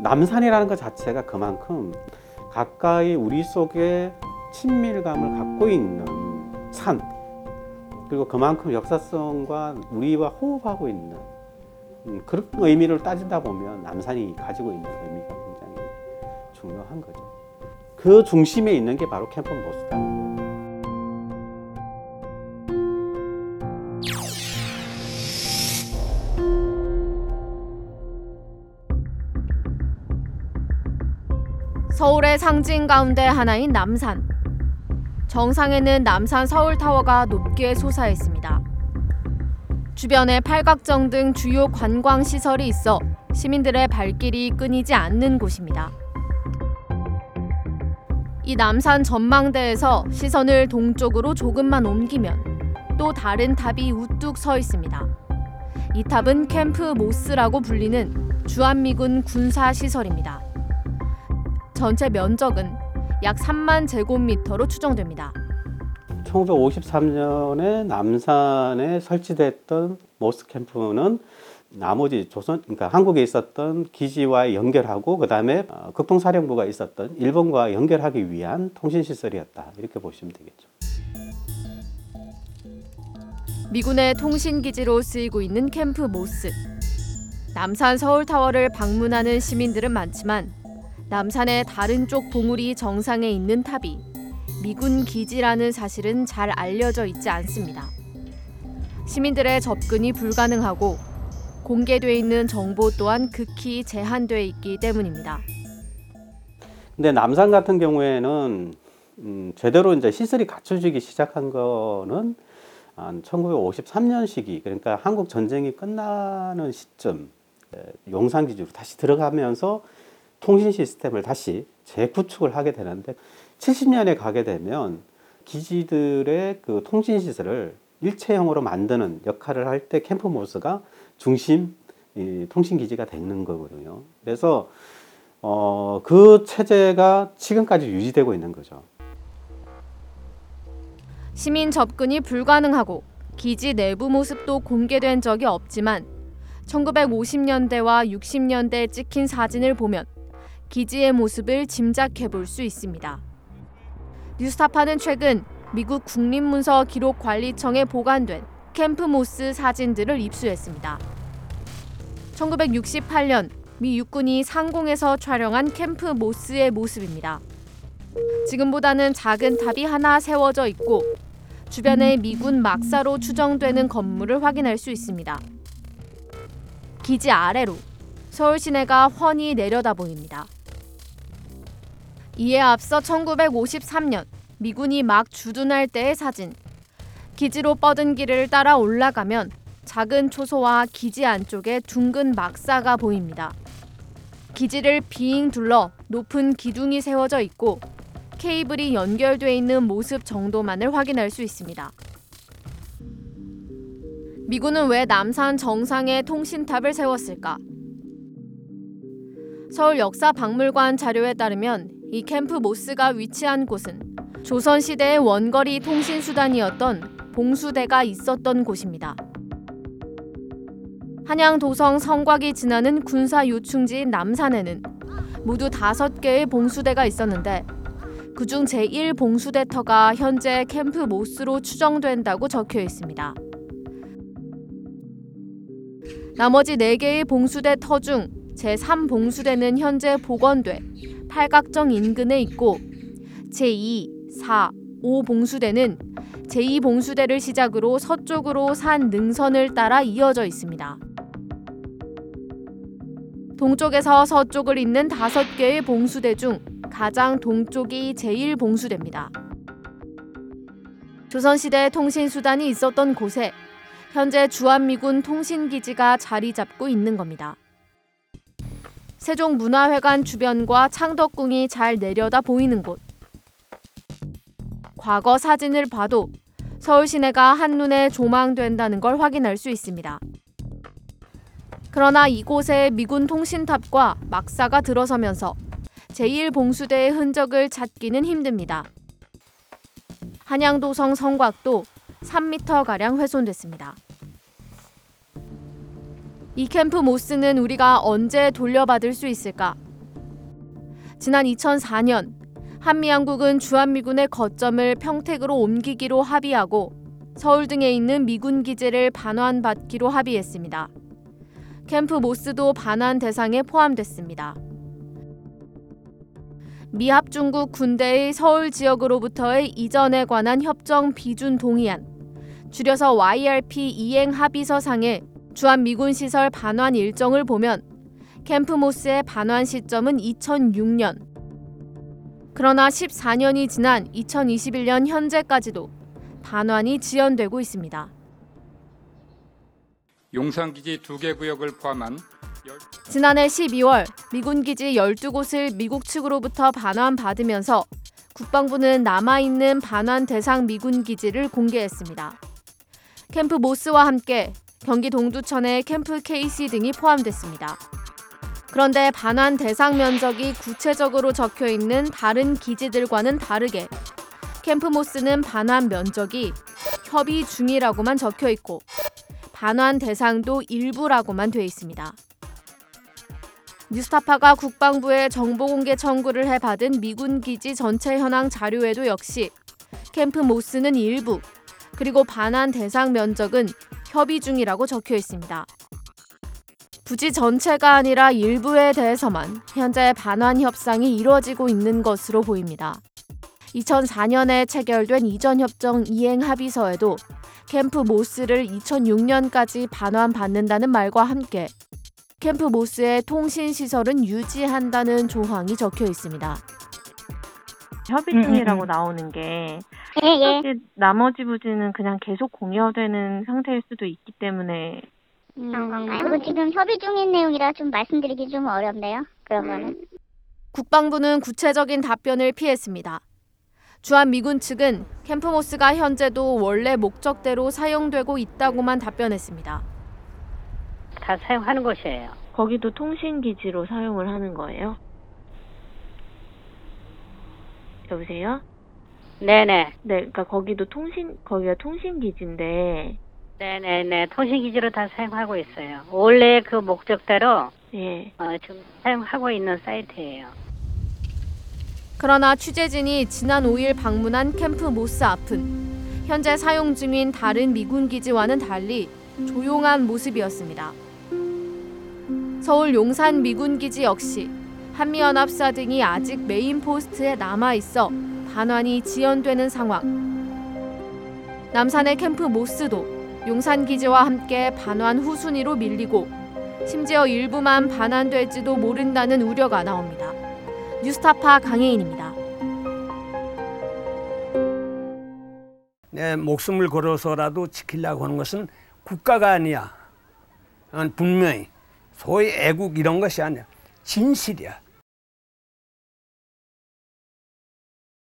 남산이라는 것 자체가 그만큼 가까이 우리 속에 친밀감을 갖고 있는 산 그리고 그만큼 역사성과 우리와 호흡하고 있는 음, 그런 의미를 따진다 보면 남산이 가지고 있는 의미가 굉장히 중요한 거죠. 그 중심에 있는 게 바로 캠프 모스다. 서울의 상징 가운데 하나인 남산. 정상에는 남산 서울타워가 높게 솟아 있습니다. 주변에 팔각정 등 주요 관광 시설이 있어 시민들의 발길이 끊이지 않는 곳입니다. 이 남산 전망대에서 시선을 동쪽으로 조금만 옮기면 또 다른 탑이 우뚝 서 있습니다. 이 탑은 캠프 모스라고 불리는 주한미군 군사 시설입니다. 전체 면적은 약 3만 제곱미터로 추정됩니다. 1953년에 남산에 설치됐던 모스 캠프는 나머지 조선, 그러니까 한국에 있었던 기지와 연결하고 그 다음에 극동사령부가 있었던 일본과 연결하기 위한 통신 시설이었다 이렇게 보시면 되겠죠. 미군의 통신 기지로 쓰이고 있는 캠프 모스. 남산 서울 타워를 방문하는 시민들은 많지만 남산의 다른 쪽 봉우리 정상에 있는 탑이 미군 기지라는 사실은 잘 알려져 있지 않습니다. 시민들의 접근이 불가능하고 공개돼 있는 정보 또한 극히 제한돼 있기 때문입니다. 근데 남산 같은 경우에는 음, 제대로 이제 시설이 갖춰지기 시작한 거는 한 1953년 시기 그러니까 한국 전쟁이 끝나는 시점 용산 기지로 다시 들어가면서 통신 시스템을 다시 재구축을 하게 되는데 70년에 가게 되면 기지들의 그 통신 시설을 일체형으로 만드는 역할을 할 때 캠프 모스가 중심 통신 기지가 되는 거거든요. 그래서 어, 그 체제가 지금까지 유지되고 있는 거죠. 시민 접근이 불가능하고 기지 내부 모습도 공개된 적이 없지만 1950년대와 60년대에 찍힌 사진을 보면 기지의 모습을 짐작해 볼 수 있습니다. 뉴스타파는 최근 미국 국립문서 기록관리청에 보관된 캠프 모스 사진들을 입수했습니다. 1968년 미 육군이 상공에서 촬영한 캠프 모스의 모습입니다. 지금보다는 작은 탑이 하나 세워져 있고 주변에 미군 막사로 추정되는 건물을 확인할 수 있습니다. 기지 아래로 서울 시내가 훤히 내려다 보입니다. 이에 앞서 1953년 미군이 막 주둔할 때의 사진. 기지로 뻗은 길을 따라 올라가면 작은 초소와 기지 안쪽에 둥근 막사가 보입니다. 기지를 빙 둘러 높은 기둥이 세워져 있고 케이블이 연결돼 있는 모습 정도만을 확인할 수 있습니다. 미군은 왜 남산 정상에 통신탑을 세웠을까? 서울 역사박물관 자료에 따르면 이 캠프 모스가 위치한 곳은 조선시대의 원거리 통신 수단이었던 봉수대가 있었던 곳입니다. 한양 도성 성곽이 지나는 군사 요충지인 남산에는 모두 다섯 개의 봉수대가 있었는데 그중 제1 봉수대 터가 현재 캠프 모스로 추정된다고 적혀 있습니다. 나머지 4개의 봉수대 터 중 제3봉수대는 현재 복원돼 팔각정 인근에 있고 제2, 4, 5 봉수대는 제2봉수대를 시작으로 서쪽으로 산 능선을 따라 이어져 있습니다. 동쪽에서 서쪽을 잇는 다섯 개의 봉수대 중 가장 동쪽이 제1봉수대입니다. 조선시대 통신수단이 있었던 곳에 현재 주한미군 통신기지가 자리 잡고 있는 겁니다. 세종문화회관 주변과 창덕궁이 잘 내려다 보이는 곳. 과거 사진을 봐도 서울 시내가 한눈에 조망된다는 걸 확인할 수 있습니다. 그러나 이곳에 미군 통신탑과 막사가 들어서면서 제1봉수대의 흔적을 찾기는 힘듭니다. 한양도성 성곽도 3m가량 훼손됐습니다. 이 캠프 모스는 우리가 언제 돌려받을 수 있을까? 지난 2004년 한미양국은 주한미군의 거점을 평택으로 옮기기로 합의하고 서울 등에 있는 미군 기지를 반환받기로 합의했습니다. 캠프 모스도 반환 대상에 포함됐습니다. 미합 중국 군대의 서울 지역으로부터의 이전에 관한 협정 비준 동의안, 줄여서 YRP 이행 합의서상의 주한 미군 시설 반환 일정을 보면 캠프 모스의 반환 시점은 2006년. 그러나 14년이 지난 2021년 현재까지도 반환이 지연되고 있습니다. 용산기지 두 개 구역을 포함한 지난해 12월 미군 기지 12곳을 미국 측으로부터 반환받으면서 국방부는 남아있는 반환 대상 미군 기지를 공개했습니다. 캠프 모스와 함께 경기 동두천의 캠프 KC 등이 포함됐습니다. 그런데 반환 대상 면적이 구체적으로 적혀 있는 다른 기지들과는 다르게 캠프 모스는 반환 면적이 협의 중이라고만 적혀 있고 반환 대상도 일부라고만 돼 있습니다. 뉴스타파가 국방부에 정보 공개 청구를 해 받은 미군 기지 전체 현황 자료에도 역시 캠프 모스는 일부 그리고 반환 대상 면적은 협의 중이라고 적혀 있습니다. 부지 전체가 아니라 일부에 대해서만 현재 반환 협상이 이루어지고 있는 것으로 보입니다. 2004년에 체결된 이전 협정 이행 합의서에도 캠프 모스를 2006년까지 반환받는다는 말과 함께 캠프 모스의 통신 시설은 유지한다는 조항이 적혀 있습니다. 협의 음, 중이라고 음, 음. 나오는 게 예, 예. 나머지 부지는 그냥 계속 공여되는 상태일 수도 있기 때문에 그런 건가요? 그리고 지금 협의 중인 내용이라 좀 말씀드리기 좀 어렵네요. 그런 거는. 국방부는 구체적인 답변을 피했습니다. 주한 미군 측은 캠프모스가 현재도 원래 목적대로 사용되고 있다고만 답변했습니다. 다 사용하는 곳이에요. 거기도 통신 기지로 사용을 하는 거예요. 여보세요? 네네. 네, 그러니까 거기도 통신 거기가 통신 기지인데 네네네. 통신기지로 다 사용하고 있어요. 원래 그 목적대로 예. 어, 지금 사용하고 있는 사이트예요. 그러나 취재진이 지난 5일 방문한 캠프 모스 앞은 현재 사용 중인 다른 미군 기지와는 달리 조용한 모습이었습니다. 서울 용산 미군 기지 역시 한미연합사 등이 아직 Main Post에 남아 있어 반환이 지연되는 상황. 남산의 캠프 모스도 용산 기지와 함께 반환 후순위로 밀리고 심지어 일부만 반환될지도 모른다는 우려가 나옵니다. 뉴스타파 강혜인입니다. 내 목숨을 걸어서라도 지키려고 하는 것은 국가가 아니야. 어, 분명히 소위 애국 이런 것이 아니야. 진실이야.